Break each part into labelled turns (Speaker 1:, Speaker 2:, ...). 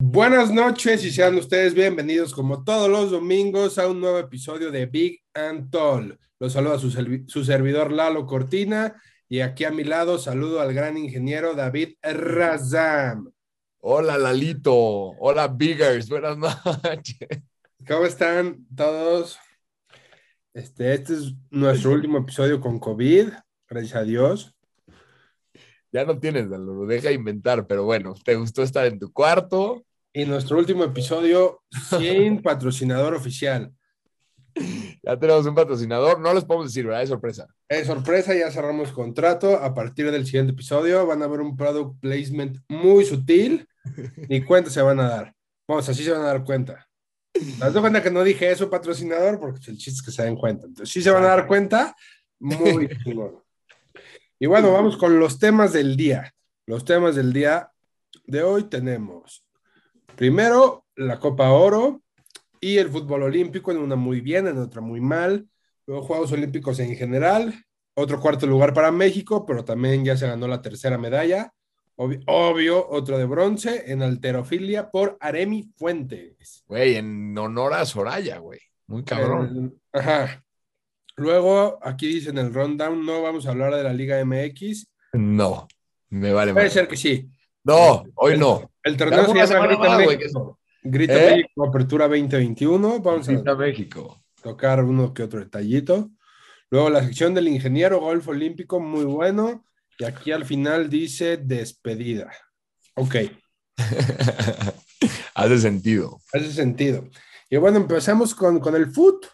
Speaker 1: Buenas noches y sean ustedes bienvenidos como todos los domingos a un nuevo episodio de Big and Tall. Los saluda su, su servidor Lalo Cortina y aquí a mi lado saludo al gran ingeniero David Razam.
Speaker 2: Hola Lalito, hola Biggers, buenas noches.
Speaker 1: ¿Cómo están todos? Este, este es nuestro último episodio con COVID, gracias a Dios.
Speaker 2: Ya no tienes, lo deja inventar, pero bueno, ¿te gustó estar en tu cuarto?
Speaker 1: Y nuestro último episodio sin patrocinador oficial.
Speaker 2: Ya tenemos un patrocinador, no les podemos decir, ¿verdad? Es sorpresa.
Speaker 1: Es sorpresa, ya cerramos contrato. A partir del siguiente episodio van a ver un product placement muy sutil. Ni cuenta se van a dar. Vamos, así se van a dar cuenta. ¿Te das cuenta que no dije eso, patrocinador? Porque el chiste es que se den cuenta. Entonces, sí se van a dar cuenta. Muy chingón. Y bueno, vamos con los temas del día. Los temas del día de hoy tenemos primero la Copa Oro y el fútbol olímpico, en una muy bien, en otra muy mal. Luego Juegos Olímpicos en general, otro cuarto lugar para México, pero también ya se ganó la tercera medalla. Obvio, obvio, otro de bronce en alterofilia por Aremi Fuentes.
Speaker 2: Güey, en honor a Soraya, güey. Muy cabrón.
Speaker 1: Ajá. Luego, aquí dicen el rundown, no vamos a hablar de la Liga MX.
Speaker 2: No, me vale
Speaker 1: Puede ser que sí.
Speaker 2: No, hoy no.
Speaker 1: El torneo se llama Grita México. Grita ¿Eh? México, Apertura 2021. Vamos
Speaker 2: Grita a México.
Speaker 1: tocar uno que otro detallito. Luego la sección del ingeniero golf olímpico, muy bueno. Y aquí al final dice despedida. Ok.
Speaker 2: Hace sentido.
Speaker 1: Hace sentido. Y bueno, empezamos con, con el foot.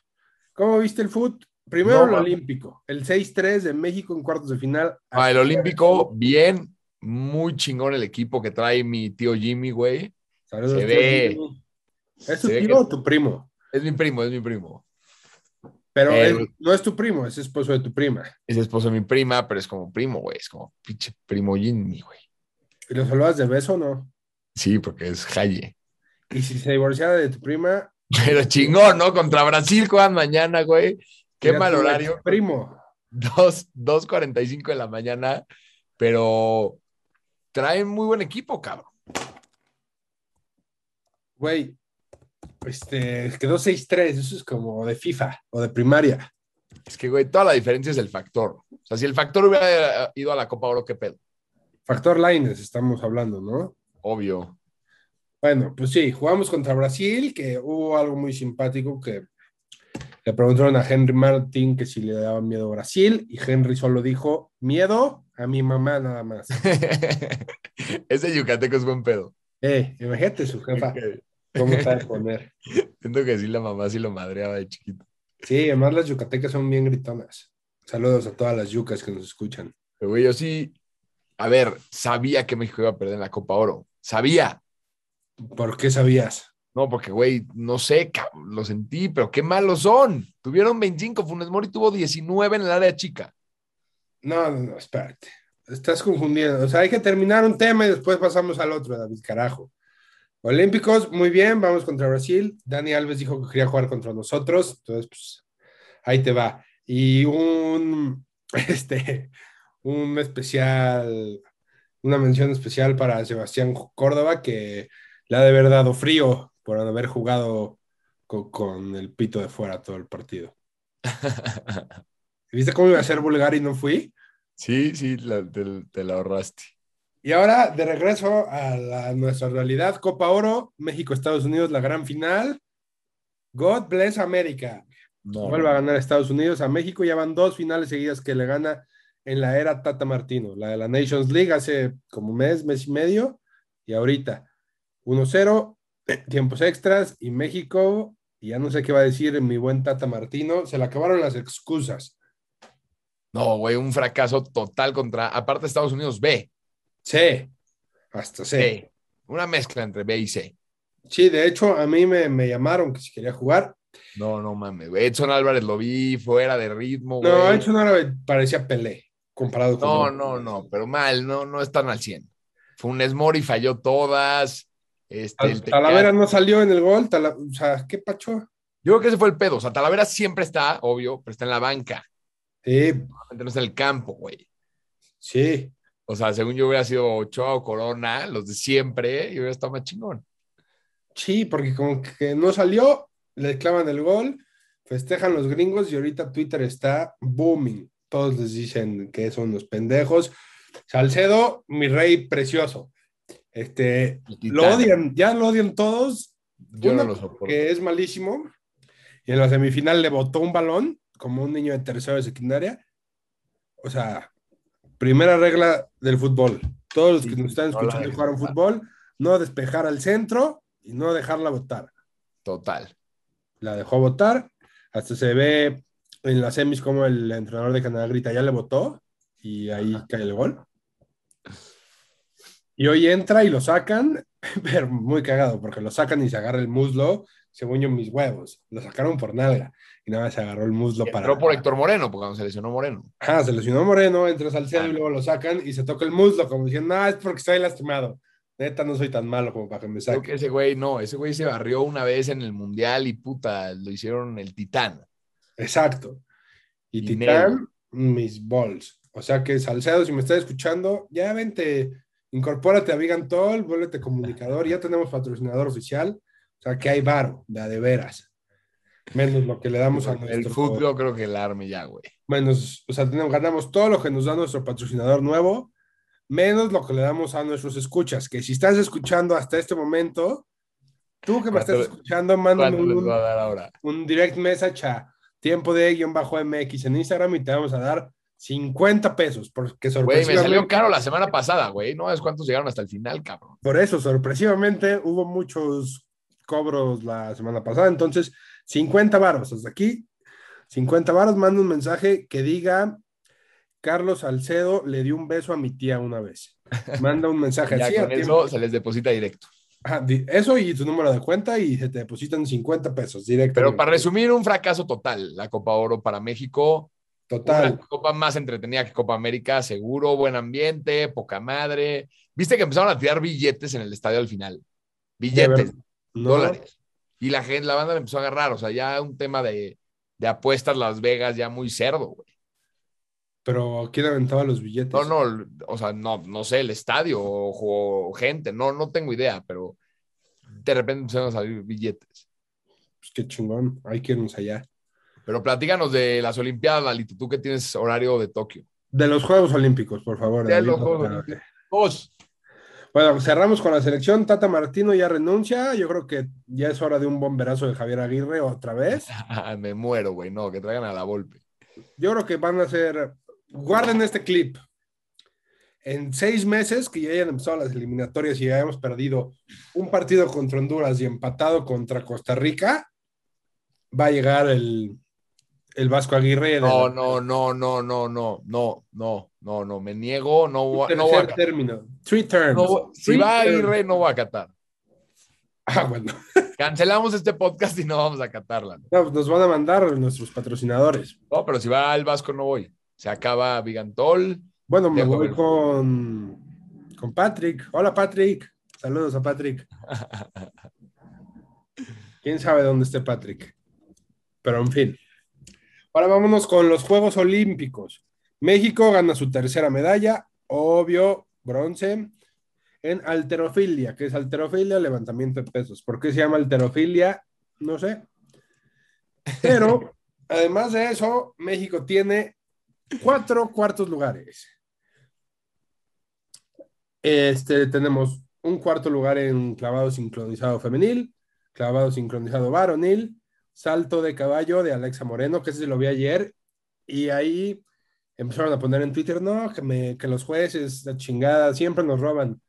Speaker 1: ¿Cómo viste el foot? Primero el olímpico, el 6-3 de México en cuartos de final.
Speaker 2: Ah, el olímpico, bien, muy chingón el equipo que trae mi tío Jimmy, güey.
Speaker 1: Saludos, Se ve. ¿Es tu tío o tu primo?
Speaker 2: Es mi primo, es mi primo.
Speaker 1: Pero él, no es tu primo, es esposo de tu prima.
Speaker 2: Es esposo de mi prima, pero es como primo, güey. Es como pinche primo Jimmy, güey.
Speaker 1: ¿Y lo saludas de beso o no?
Speaker 2: Sí, porque es Jaye.
Speaker 1: ¿Y si se divorciara de tu prima?
Speaker 2: Pero chingón, ¿no? Contra Brasil juegan mañana, güey. Qué mal horario.
Speaker 1: Primo.
Speaker 2: 2.45 de la mañana, pero traen muy buen equipo, cabrón.
Speaker 1: Güey, este, quedó 6-3, eso es como de FIFA o de primaria.
Speaker 2: Es que, güey, toda la diferencia es el factor. O sea, si el factor hubiera ido a la Copa Oro, ¿qué pedo?
Speaker 1: Factor Lines estamos hablando, ¿no?
Speaker 2: Obvio.
Speaker 1: Bueno, pues sí, jugamos contra Brasil, que hubo algo muy simpático que le preguntaron a Henry Martin que si le daba miedo a Brasil y Henry solo dijo, miedo a mi mamá nada más.
Speaker 2: Ese yucateco es buen pedo.
Speaker 1: Eh, imagínate su jefa. ¿Cómo sabe poner?
Speaker 2: Siento que sí, la mamá sí lo madreaba de chiquito.
Speaker 1: Sí, además las yucatecas son bien gritonas. Saludos a todas las yucas que nos escuchan.
Speaker 2: Pero, güey, yo sí, a ver, sabía que México iba a perder en la Copa Oro. Sabía.
Speaker 1: ¿Por qué sabías?
Speaker 2: No, porque, güey, no sé, lo sentí, pero qué malos son. Tuvieron 25, Funes Mori tuvo 19 en el área chica.
Speaker 1: No, no, no, espérate. Estás confundiendo. O sea, hay que terminar un tema y después pasamos al otro, David, carajo. Olímpicos, muy bien, vamos contra Brasil. Dani Alves dijo que quería jugar contra nosotros, entonces, pues, ahí te va. Y un, este, un especial, una mención especial para Sebastián Córdoba, que le ha de haber dado frío por haber jugado con, el pito de fuera todo el partido. ¿Viste cómo iba a ser vulgar y no fui?
Speaker 2: Sí, sí, te, la ahorraste.
Speaker 1: Y ahora, de regreso a, nuestra realidad, Copa Oro, México-Estados Unidos, la gran final. God bless America. Vuelve a ganar Estados Unidos a México. Ya van dos finales seguidas que le gana en la era Tata Martino. La de la Nations League hace como mes, mes y medio. Y ahorita 1-0 tiempos extras y México, y ya no sé qué va a decir mi buen Tata Martino, se le acabaron las excusas.
Speaker 2: No, güey, un fracaso total contra, aparte Estados Unidos B.
Speaker 1: C, hasta C.
Speaker 2: Una mezcla entre B y C.
Speaker 1: Sí, de hecho, a mí me, me llamaron que si quería jugar.
Speaker 2: No, no mames, Edson Álvarez lo vi fuera de ritmo,
Speaker 1: No, Edson Álvarez parecía Pelé, comparado con...
Speaker 2: No, no, no, pero mal, no, no están al 100. Funes Mori falló todas, este,
Speaker 1: Talavera no salió en el gol, o sea, ¿qué pacho?
Speaker 2: Yo creo que ese fue el pedo. O sea, Talavera siempre está, obvio, pero está en la banca.
Speaker 1: Sí.
Speaker 2: No en el campo, güey.
Speaker 1: Sí.
Speaker 2: O sea, según yo hubiera sido Ochoa o Corona, los de siempre, y hubiera estado más chingón.
Speaker 1: Sí, porque como que no salió, le clavan el gol, festejan los gringos y ahorita Twitter está booming. Todos les dicen que son los pendejos. Salcedo, mi rey precioso. Este, lo odian, ya lo odian todos.
Speaker 2: Yo no lo soporto.
Speaker 1: Que es malísimo. Y en la semifinal le botó un balón, como un niño de tercero de secundaria. O sea, primera regla del fútbol. Todos los que nos están escuchando jugar un fútbol, no despejar al centro y no dejarla votar.
Speaker 2: Total.
Speaker 1: La dejó votar. Hasta se ve en las semis como el entrenador de Canadá grita, ya le votó y ahí cae el gol. Y hoy entra y lo sacan, pero muy cagado, porque lo sacan y se agarra el muslo, según yo, mis huevos. Lo sacaron por nalga y nada más se agarró el muslo para.
Speaker 2: Entró por Héctor Moreno, porque cuando se lesionó Moreno.
Speaker 1: Ah, se lesionó Moreno, entra Salcedo y luego lo sacan y se toca el muslo, como diciendo, no, es porque estoy lastimado. Neta, no soy tan malo como para que me
Speaker 2: Creo
Speaker 1: saque.
Speaker 2: que ese güey no, ese güey se barrió una vez en el mundial y puta, lo hicieron el titán.
Speaker 1: Exacto. Y
Speaker 2: Dinero.
Speaker 1: Titán, mis balls. O sea que Salcedo, si me estás escuchando, ya vente, incorpórate a Vegan Toll, vuélvete comunicador, ya tenemos patrocinador oficial. O sea que hay varo, de a de veras. Menos lo que le damos a nuestro...
Speaker 2: El fútbol creo que el arme ya, güey.
Speaker 1: Menos, o sea, tenemos, ganamos todo lo que nos da nuestro patrocinador nuevo, menos lo que le damos a nuestros escuchas. Que si estás escuchando hasta este momento, tú que me estás
Speaker 2: ¿Cuánto-
Speaker 1: escuchando, mándame
Speaker 2: ¿Cuánto les
Speaker 1: un, direct message a tiempo de guion bajo MX en Instagram y te vamos a dar 50 pesos, porque
Speaker 2: Güey, me
Speaker 1: sorpresivamente,
Speaker 2: salió caro la semana pasada, güey. No es cuántos llegaron hasta el final, cabrón.
Speaker 1: por eso, sorpresivamente, hubo muchos cobros la semana pasada, entonces 50 varos, hasta aquí, 50 varos, manda un mensaje que diga, Carlos Salcedo le dio un beso a mi tía una vez. Manda un mensaje
Speaker 2: Ya
Speaker 1: así.
Speaker 2: con eso se les deposita directo.
Speaker 1: Ajá, eso y tu número de cuenta y se te depositan 50 pesos directo.
Speaker 2: Pero para resumir, un fracaso total. La Copa Oro para México.
Speaker 1: Total.
Speaker 2: Una copa más entretenida que Copa América, seguro, buen ambiente, poca madre. Viste que empezaron a tirar billetes en el estadio al final. Billetes,
Speaker 1: No,
Speaker 2: dólares. Y la gente, la banda empezó a agarrar. O sea, ya un tema de, de apuestas Las Vegas, ya muy cerdo, güey.
Speaker 1: Pero ¿quién aventaba los billetes?
Speaker 2: No, no, o sea, no, no sé, el estadio o, o gente, no, no tengo idea, pero de repente empezaron a salir billetes.
Speaker 1: Pues qué chingón. Hay que irnos allá.
Speaker 2: Pero platícanos de las Olimpiadas, Lalito, tú que tienes horario de Tokio.
Speaker 1: De los Juegos Olímpicos, por favor.
Speaker 2: De los Juegos Olímpicos.
Speaker 1: Bueno, cerramos con la selección. Tata Martino ya renuncia. Yo creo que ya es hora de un bomberazo de Javier Aguirre otra vez.
Speaker 2: Me muero, güey, no, que traigan a la Volpe.
Speaker 1: Yo creo que van a ser. Guarden este clip. En seis meses que ya hayan empezado las eliminatorias y ya hayamos perdido un partido contra Honduras y empatado contra Costa Rica, va a llegar el, el Vasco Aguirre.
Speaker 2: No,
Speaker 1: la-
Speaker 2: no, no, no, no, no, no, no, no, no, me niego, no, voy- no voy a
Speaker 1: término. Three terms.
Speaker 2: no Si
Speaker 1: Three
Speaker 2: va
Speaker 1: terms.
Speaker 2: Aguirre, no voy a Qatar.
Speaker 1: Ah, bueno.
Speaker 2: Cancelamos este podcast y no vamos a Qatarla.
Speaker 1: No, pues nos van a mandar nuestros patrocinadores.
Speaker 2: No, pero si va el Vasco, no voy. Se acaba Vigantol.
Speaker 1: Bueno, me voy con, con Patrick. Hola, Patrick. Saludos a Patrick. Quién sabe dónde esté Patrick. Pero en fin. Ahora vámonos con los Juegos Olímpicos. México gana su tercera medalla, obvio, bronce, en alterofilia. ¿Qué es alterofilia? Levantamiento de pesos. ¿Por qué se llama alterofilia? No sé. Pero, además de eso, México tiene cuatro cuartos lugares. Este, tenemos un cuarto lugar en clavado sincronizado femenil, clavado sincronizado varonil, salto de caballo de Alexa Moreno, que ese lo vi ayer, y ahí empezaron a poner en Twitter, no, que, me, que los jueces, la chingada, siempre nos roban.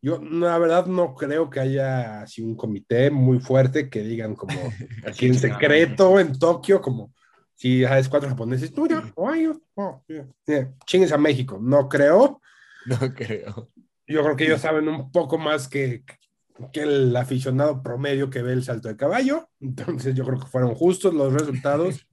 Speaker 1: Yo, la verdad, no creo que haya así un comité muy fuerte que digan como así en secreto en Tokio, como si hay cuatro japoneses, tú ay, oh, yeah, yeah, chingues a México. No creo.
Speaker 2: No creo.
Speaker 1: Yo creo que ellos saben un poco más que, que el aficionado promedio que ve el salto de caballo. Entonces yo creo que fueron justos los resultados.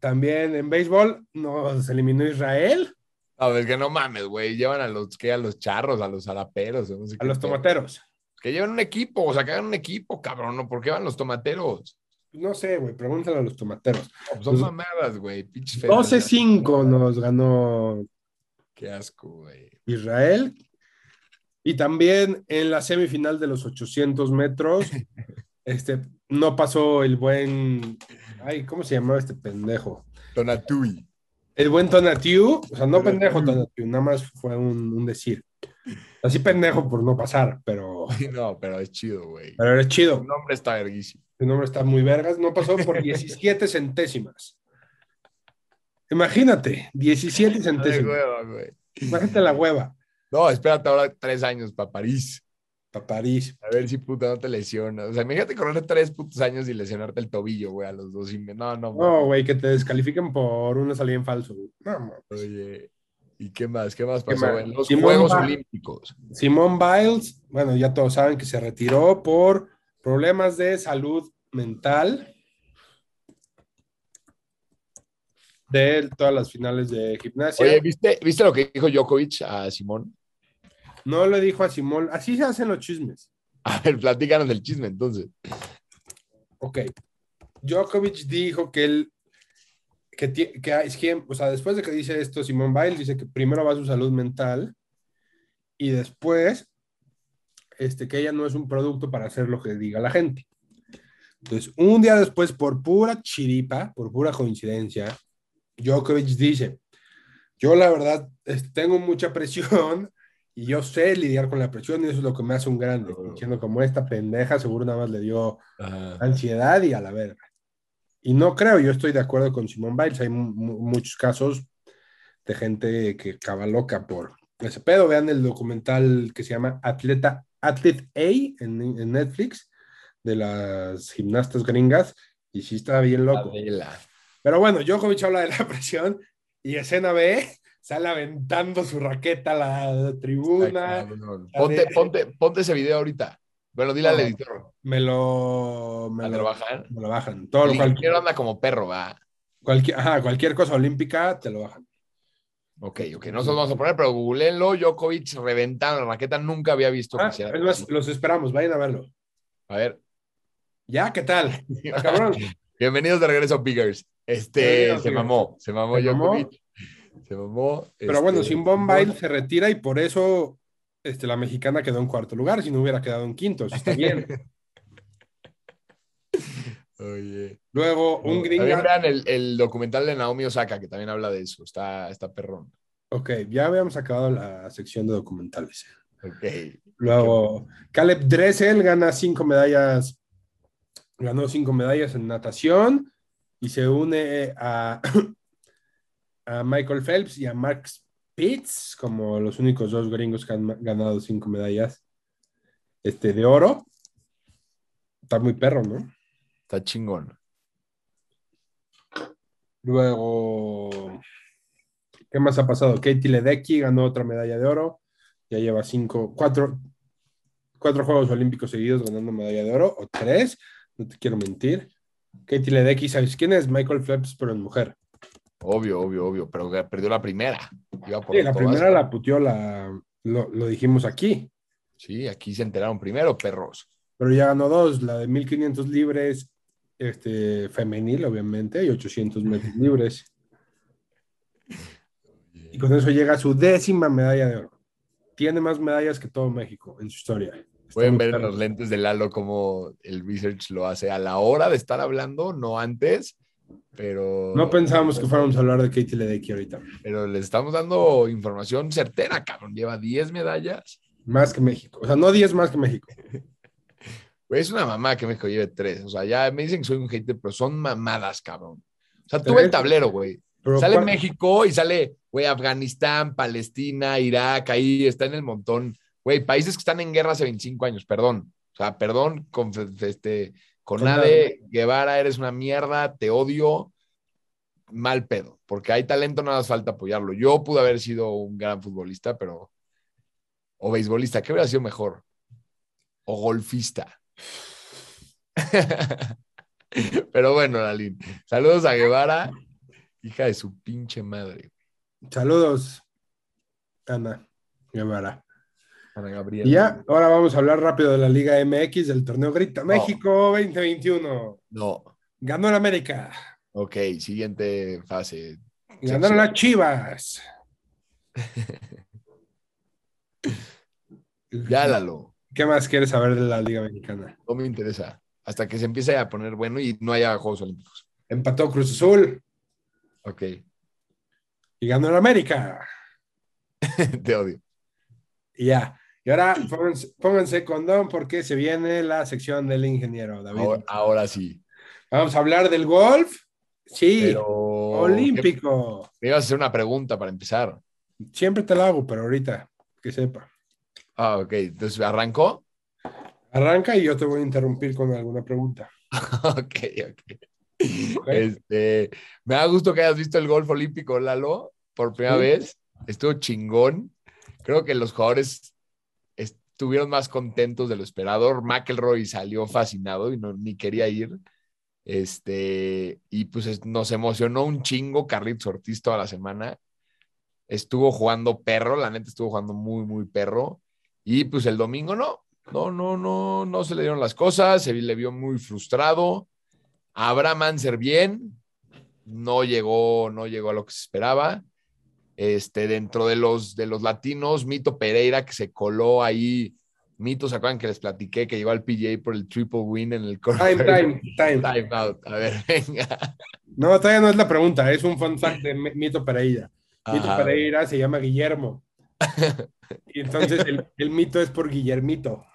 Speaker 1: También en béisbol nos eliminó Israel
Speaker 2: A ver, que no mames, güey. Llevan a los, ¿qué? A los charros, a los. No sé
Speaker 1: a los tomateros.
Speaker 2: Que llevan un equipo, o sea, que hagan un equipo, cabrón. ¿no? ¿Por qué van los tomateros?
Speaker 1: No sé, güey, pregúntale a los tomateros.
Speaker 2: No, pues son
Speaker 1: Pues-
Speaker 2: mamadas, güey. Pinches feos.
Speaker 1: 12-5 nos ganó
Speaker 2: Qué asco, güey.
Speaker 1: Israel. Y también en la semifinal de los 800 metros, este, no pasó el buen, ay, ¿cómo se llamaba este pendejo?
Speaker 2: Tonatui.
Speaker 1: El buen Tonatiu, o sea, no pendejo Tonatiu, nada más fue un, un decir. Así pendejo por no pasar, pero,
Speaker 2: No, pero es chido, güey.
Speaker 1: pero era chido.
Speaker 2: Su nombre está verguísimo.
Speaker 1: Su nombre está muy vergas. No pasó por 17 centésimas. Imagínate, 17
Speaker 2: Ay,
Speaker 1: centésimas.
Speaker 2: hueva, güey.
Speaker 1: Imagínate la hueva.
Speaker 2: No, espérate ahora tres años para París.
Speaker 1: Para París.
Speaker 2: A ver si puta no te lesionas. O sea, imagínate correr tres putos años y lesionarte el tobillo, güey, a los dos. y me- No, no,
Speaker 1: No, güey, que te descalifiquen por una salida en falso. güey. No.
Speaker 2: Oye, ¿y qué más? ¿Qué más
Speaker 1: ¿Qué
Speaker 2: pasó en los
Speaker 1: Simón
Speaker 2: Juegos
Speaker 1: Ba-
Speaker 2: Olímpicos?
Speaker 1: Simone Biles, bueno, ya todos saben que se retiró por problemas de salud mental de todas las finales de gimnasia.
Speaker 2: Oye, ¿viste, ¿viste lo que dijo Djokovic a Simón?
Speaker 1: No le dijo a Simón, así se hacen los chismes.
Speaker 2: A ver, platícanos del chisme entonces.
Speaker 1: Ok. Djokovic dijo que él, que, que es quien, o sea, después de que dice esto, Simón Biles dice que primero va su salud mental y después, este, que ella no es un producto para hacer lo que diga la gente. Entonces, un día después, por pura chiripa, por pura coincidencia, Djokovic dice, yo la verdad este, tengo mucha presión y yo sé lidiar con la presión y eso es lo que me hace un grande. Diciendo como esta pendeja seguro nada más le dio ansiedad y a la verga. Y no creo, yo estoy de acuerdo con Simón Biles. Hay mu- mu- muchos casos de gente que acaba loca por ese pedo. Vean el documental que se llama Atleta, Athlete A en, en Netflix de las gimnastas gringas. Y sí está bien loco. Pero bueno, Djokovic habla de la presión y escena B sale aventando su raqueta a la
Speaker 2: Ay,
Speaker 1: tribuna.
Speaker 2: Ponte, ponte, ponte ese video ahorita. Bueno, dile al
Speaker 1: No.
Speaker 2: editor.
Speaker 1: Me lo, me
Speaker 2: ¿A
Speaker 1: lo,
Speaker 2: trabajar?
Speaker 1: me lo bajan. Todo lo
Speaker 2: El
Speaker 1: cual,
Speaker 2: ingeniero anda como perro, va.
Speaker 1: cualquier, ajá, cualquier cosa olímpica te lo bajan.
Speaker 2: Ok, ok, no se los vamos a poner, pero googleenlo. Djokovic reventando la raqueta. Nunca había visto que
Speaker 1: Ah, más,
Speaker 2: así.
Speaker 1: los esperamos, vayan a verlo.
Speaker 2: A ver.
Speaker 1: ¿Ya? ¿Qué tal?
Speaker 2: Bienvenidos de regreso, Biggers. Este, se mamó, se mamó
Speaker 1: Se mamó.
Speaker 2: Djokovic. Se mamó.
Speaker 1: Pero
Speaker 2: este,
Speaker 1: bueno, Simone Biles se retira y por eso este, la mexicana quedó en cuarto lugar, si no hubiera quedado en quinto. eso está bien.
Speaker 2: Oye.
Speaker 1: Luego, un gringa.
Speaker 2: vean el, el documental de Naomi Osaka, que también habla de eso. Está, está perrón.
Speaker 1: Ok, ya habíamos acabado la sección de documentales.
Speaker 2: Ok.
Speaker 1: Luego, Caleb Dressel gana cinco medallas, ganó cinco medallas en natación y se une a, a Michael Phelps y a Mark Spitz como los únicos dos gringos que han ganado cinco medallas este, de oro. Está muy perro, ¿no?
Speaker 2: Está chingón.
Speaker 1: Luego, ¿qué más ha pasado? Katie Ledecky ganó otra medalla de oro. Ya lleva cinco, cuatro, cuatro Juegos Olímpicos seguidos ganando medalla de oro, o tres, no te quiero mentir. Katie Ledecky, ¿sabes quién es? Michael Phelps, pero en mujer.
Speaker 2: Obvio, obvio, obvio. Pero perdió la primera. Iba por
Speaker 1: Sí, la primera la puteó, la, lo, lo dijimos aquí,
Speaker 2: Sí, aquí se enteraron primero, perros.
Speaker 1: pero ya ganó dos, la de 1500 libres este, femenil, obviamente, y 800 metros libres. Y con eso llega a su décima medalla de oro. Tiene más medallas que todo México en su historia.
Speaker 2: Pueden ver en los lentes de Lalo cómo el research lo hace a la hora de estar hablando, no antes, pero,
Speaker 1: No pensábamos que fuéramos a hablar de Katie Ledecky ahorita.
Speaker 2: pero les estamos dando información certera, cabrón. Lleva 10 medallas.
Speaker 1: Más que México. O sea, no 10 más que México.
Speaker 2: Es una mamá que México lleve 3. O sea, ya me dicen que soy un hater, pero son mamadas, cabrón. O sea,
Speaker 1: Tres.
Speaker 2: el tablero, güey. Sale
Speaker 1: ¿cuál-
Speaker 2: México y sale, güey, Afganistán, Palestina, Irak, ahí está en el montón. Güey, países que están en guerra hace 25 años, perdón. O sea, perdón, con, este, con
Speaker 1: Con
Speaker 2: Nade Guevara, eres una mierda, te odio, mal pedo, porque hay talento, nada más falta apoyarlo. Yo pude haber sido un gran futbolista, pero. O beisbolista, ¿qué hubiera sido mejor? O golfista. pero bueno, Lalín, saludos a Guevara, hija de su pinche madre.
Speaker 1: Saludos, Ana Guevara.
Speaker 2: Ana Gabriela.
Speaker 1: Y ya, ahora vamos a hablar rápido de la Liga MX del torneo Grita México 2021.
Speaker 2: No.
Speaker 1: Ganó el América.
Speaker 2: Ok, siguiente fase.
Speaker 1: Ganaron las Chivas.
Speaker 2: Ya, Lalo.
Speaker 1: ¿Qué más quieres saber de la Liga Mexicana?
Speaker 2: No me interesa. Hasta que se empiece a poner bueno y no haya Juegos Olímpicos.
Speaker 1: Empató Cruz Azul
Speaker 2: Ok.
Speaker 1: y ganó el América.
Speaker 2: Te odio.
Speaker 1: Ya. Y ahora pónganse, pónganse condón porque se viene la sección del ingeniero David.
Speaker 2: Ahora, ahora sí.
Speaker 1: Vamos a hablar del golf. Sí,
Speaker 2: Pero.
Speaker 1: olímpico.
Speaker 2: Me ibas a hacer una pregunta para empezar.
Speaker 1: Siempre te la hago, pero ahorita que sepa.
Speaker 2: Ah, ok. Entonces, ¿arrancó?
Speaker 1: Arranca y yo te voy a interrumpir con alguna pregunta.
Speaker 2: ok, ok. Este, me da gusto que hayas visto el golf olímpico, Lalo, por primera
Speaker 1: Sí.
Speaker 2: vez. Estuvo chingón. Creo que los jugadores estuvieron más contentos de lo esperado. McElroy salió fascinado y no, ni quería ir. Este, y pues es- nos emocionó un chingo Carlitos Ortiz toda la semana. Estuvo jugando perro, la neta estuvo jugando muy, muy perro. Y pues el domingo no, no, no, no, no se le dieron las cosas, se le vio muy frustrado. Abraham Anser bien, no llegó, no llegó a lo que se esperaba. Este, dentro de los, de los latinos, Mito Pereira, que se coló ahí. Mito, ¿se acuerdan que les platiqué que llegó al PGA por el triple win en el
Speaker 1: Time, time, time.
Speaker 2: Time out. A ver, venga.
Speaker 1: No, todavía no es la pregunta, es un fun fact de Mito Pereira. Mito. Pereira se llama Guillermo. Y entonces el, el mito es por Guillermito.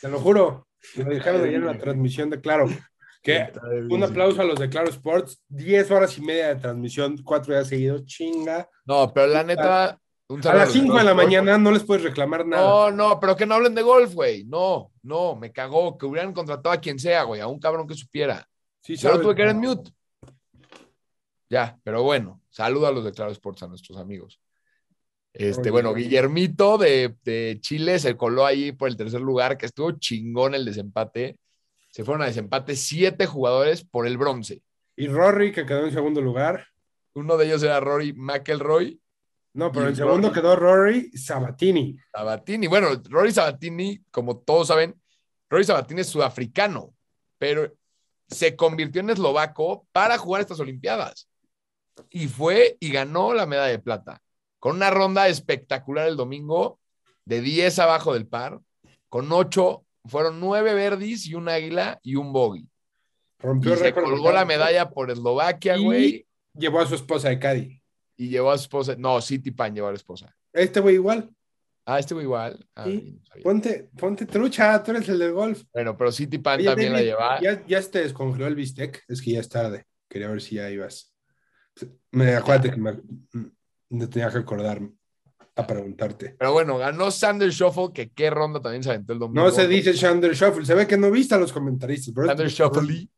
Speaker 1: Te lo juro. Me lo dijeron ayer en la transmisión de Claro. Que un aplauso a los de Claro Sports. 10 horas y media de transmisión, cuatro días seguidos. Chinga.
Speaker 2: No, pero la neta. un
Speaker 1: A las 5 de la mañana no les puedes reclamar nada.
Speaker 2: No, no, pero que no hablen de golf, güey. No, no, me cagó. Que hubieran contratado a quien sea, güey. A un cabrón que supiera.
Speaker 1: Sí,
Speaker 2: Solo
Speaker 1: sabes.
Speaker 2: tuve que ir en mute. Ya, pero bueno, saludo a los de Claro Sports, a nuestros amigos. Este, bueno. Guillermito de, de Chile se coló ahí por el tercer lugar, que estuvo chingón el desempate. Se fueron a desempate siete jugadores por el bronce.
Speaker 1: Y Rory, que quedó en segundo lugar.
Speaker 2: Uno de ellos era Rory McElroy,
Speaker 1: No, pero en segundo
Speaker 2: Rory.
Speaker 1: quedó Rory Sabatini.
Speaker 2: Sabatini. Bueno, Rory Sabatini, como todos saben, Rory Sabatini es sudafricano, pero se convirtió en eslovaco para jugar estas Olimpiadas. Y fue y ganó la medalla de plata, con una ronda espectacular el domingo, de 10 abajo del par, con 8, fueron 9 verdis y un águila y un bogey.
Speaker 1: Rompió
Speaker 2: Y
Speaker 1: el
Speaker 2: se
Speaker 1: récord.
Speaker 2: colgó la medalla por Eslovaquia,
Speaker 1: Y-
Speaker 2: güey,
Speaker 1: Llevó a su esposa de Cádiz.
Speaker 2: y llevó a su esposa. No, City Pan llevó a la esposa.
Speaker 1: Este güey igual.
Speaker 2: Ah, este güey igual. Ah,
Speaker 1: Sí.
Speaker 2: no sabía.
Speaker 1: Ponte, ponte trucha, tú eres el del golf.
Speaker 2: Bueno, pero City Pan
Speaker 1: Oye,
Speaker 2: también la
Speaker 1: David,
Speaker 2: lleva.
Speaker 1: Ya, ya se te descongeló el bistec. Es que ya es tarde. Quería ver si ya ibas. Me acuérdate que me, me tenía que acordar a preguntarte.
Speaker 2: Pero bueno, ganó Sander Shuffle, que qué ronda también se aventó el domingo.
Speaker 1: No se dice Shander Shuffle. Se ve que no viste a los comentaristas. bro.
Speaker 2: Sander Shuffle.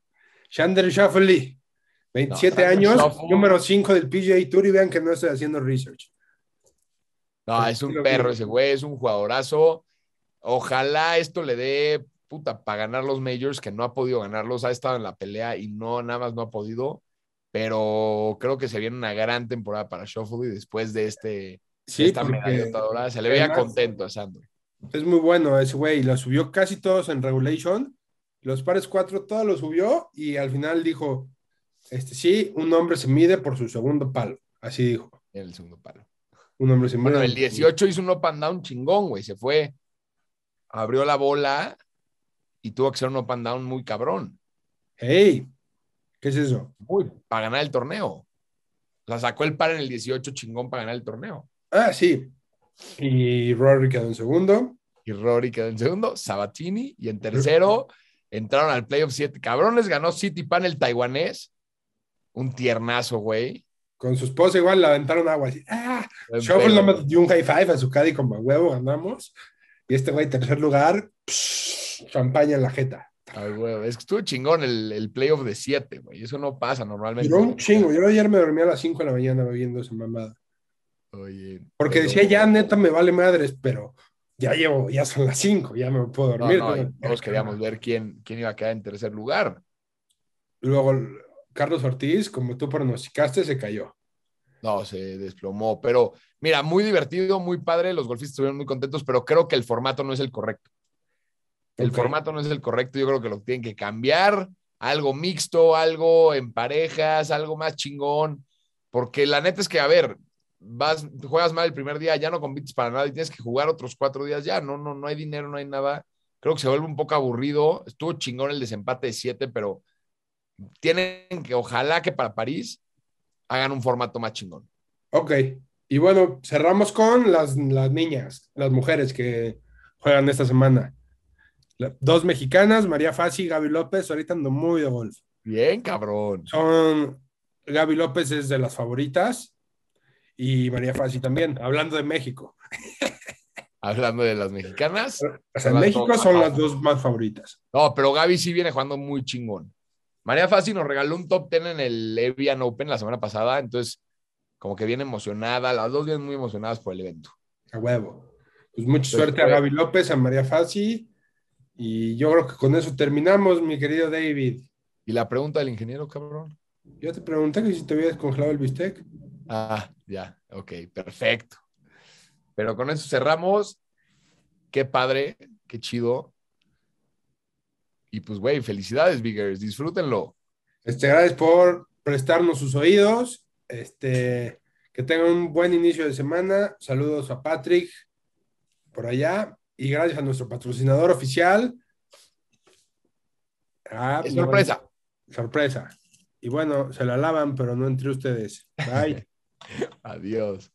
Speaker 1: Shander Shuffle. 27
Speaker 2: No, Xander
Speaker 1: años, número 5 del PGA Tour y vean que no estoy haciendo research.
Speaker 2: No, es un perro ese güey, es un jugadorazo. Ojalá esto le dé puta para ganar los majors, que no ha podido ganarlos, ha estado en la pelea y no, nada más no ha podido. Pero creo que se viene una gran temporada para Shuffle y después de este,
Speaker 1: Sí,
Speaker 2: esta
Speaker 1: porque
Speaker 2: dorada, se le veía
Speaker 1: además-
Speaker 2: contento a Sander.
Speaker 1: es muy bueno ese güey. Lo subió casi todos en regulation. Los pares 4 todos lo subió y al final dijo, este sí, un hombre se mide por su segundo palo. Así dijo.
Speaker 2: en el segundo palo.
Speaker 1: Un hombre se mide.
Speaker 2: Bueno, el 18 hizo un up and down chingón, güey. Se fue, abrió la bola y tuvo que ser un up and down muy cabrón.
Speaker 1: Hey, ¿qué es eso?
Speaker 2: Muy, para ganar el torneo. O sea, sacó el par en el 18 chingón para ganar el torneo.
Speaker 1: Ah, sí. Y Rory quedó en segundo.
Speaker 2: Y Rory quedó en segundo, Sabatini, y en tercero entraron al playoff 7 cabrones, ganó City Pan el taiwanés. Un tiernazo, güey.
Speaker 1: Con su esposa igual le aventaron agua así. ¡Ah!
Speaker 2: Pedo.
Speaker 1: nomás dio un high five a su caddy como a huevo, ganamos. Y este güey, tercer lugar, psh, champaña en la jeta.
Speaker 2: Ay, güey, Es que estuvo chingón el, el playoff de 7, güey. Eso no pasa normalmente.
Speaker 1: Duró un chingo. Yo ayer me dormí a las 5 de la mañana bebiendo esa mamada.
Speaker 2: Oye,
Speaker 1: Porque
Speaker 2: pero-
Speaker 1: decía, ya neta me vale madres, pero ya llevo, ya son las 5, ya me puedo
Speaker 2: No,
Speaker 1: dormir.
Speaker 2: no, todos queríamos ver quién, quién iba a quedar en tercer lugar.
Speaker 1: Luego, Carlos Ortiz, como tú pronosticaste, se cayó.
Speaker 2: No, se desplomó. Pero mira, muy divertido, muy padre. Los golfistas estuvieron muy contentos, pero creo que el formato no es el correcto. El formato no es el correcto. Yo creo que lo tienen que cambiar. Algo mixto, algo en parejas, algo más chingón. Porque la neta es que, a ver, vas, juegas mal el primer día, ya no compites para nada y tienes que jugar otros cuatro días ya. No, no, no hay dinero, no hay nada. Creo que se vuelve un poco aburrido. Estuvo chingón el desempate de siete, pero tienen que, ojalá que para París hagan un formato más chingón.
Speaker 1: Ok. Y bueno, cerramos con las, las niñas, las mujeres que juegan esta semana. Dos mexicanas, María Fassi y Gaby López, ahorita ando muy de golf.
Speaker 2: Bien, cabrón.
Speaker 1: Son, Gaby López es de las favoritas y María Fassi también, hablando de México.
Speaker 2: Hablando de las mexicanas.
Speaker 1: O sea, en México
Speaker 2: dos
Speaker 1: son las dos más favoritas.
Speaker 2: No, pero Gaby sí viene jugando muy chingón. María Fassi nos regaló un top 10 en el Evian Open la semana pasada, entonces como que viene emocionada, las dos vienen muy emocionadas por el evento.
Speaker 1: A huevo. Pues mucha suerte a
Speaker 2: pues.
Speaker 1: Gaby López, a María Fassi. Y yo creo que con eso terminamos, mi querido David.
Speaker 2: Y la pregunta del ingeniero, cabrón.
Speaker 1: Yo te pregunté que si te habías congelado el bistec.
Speaker 2: Ah, ya, ok, perfecto. Pero con eso cerramos. Qué padre, qué chido. Y pues, güey, felicidades, Biggers, disfrútenlo.
Speaker 1: Este, gracias por prestarnos sus oídos. Este, que tengan un buen inicio de semana. Saludos a Patrick por allá. Y gracias a nuestro patrocinador oficial. Ah,
Speaker 2: sorpresa.
Speaker 1: sorpresa. Y bueno, se la lavan, pero no entre ustedes. Bye.
Speaker 2: Adiós.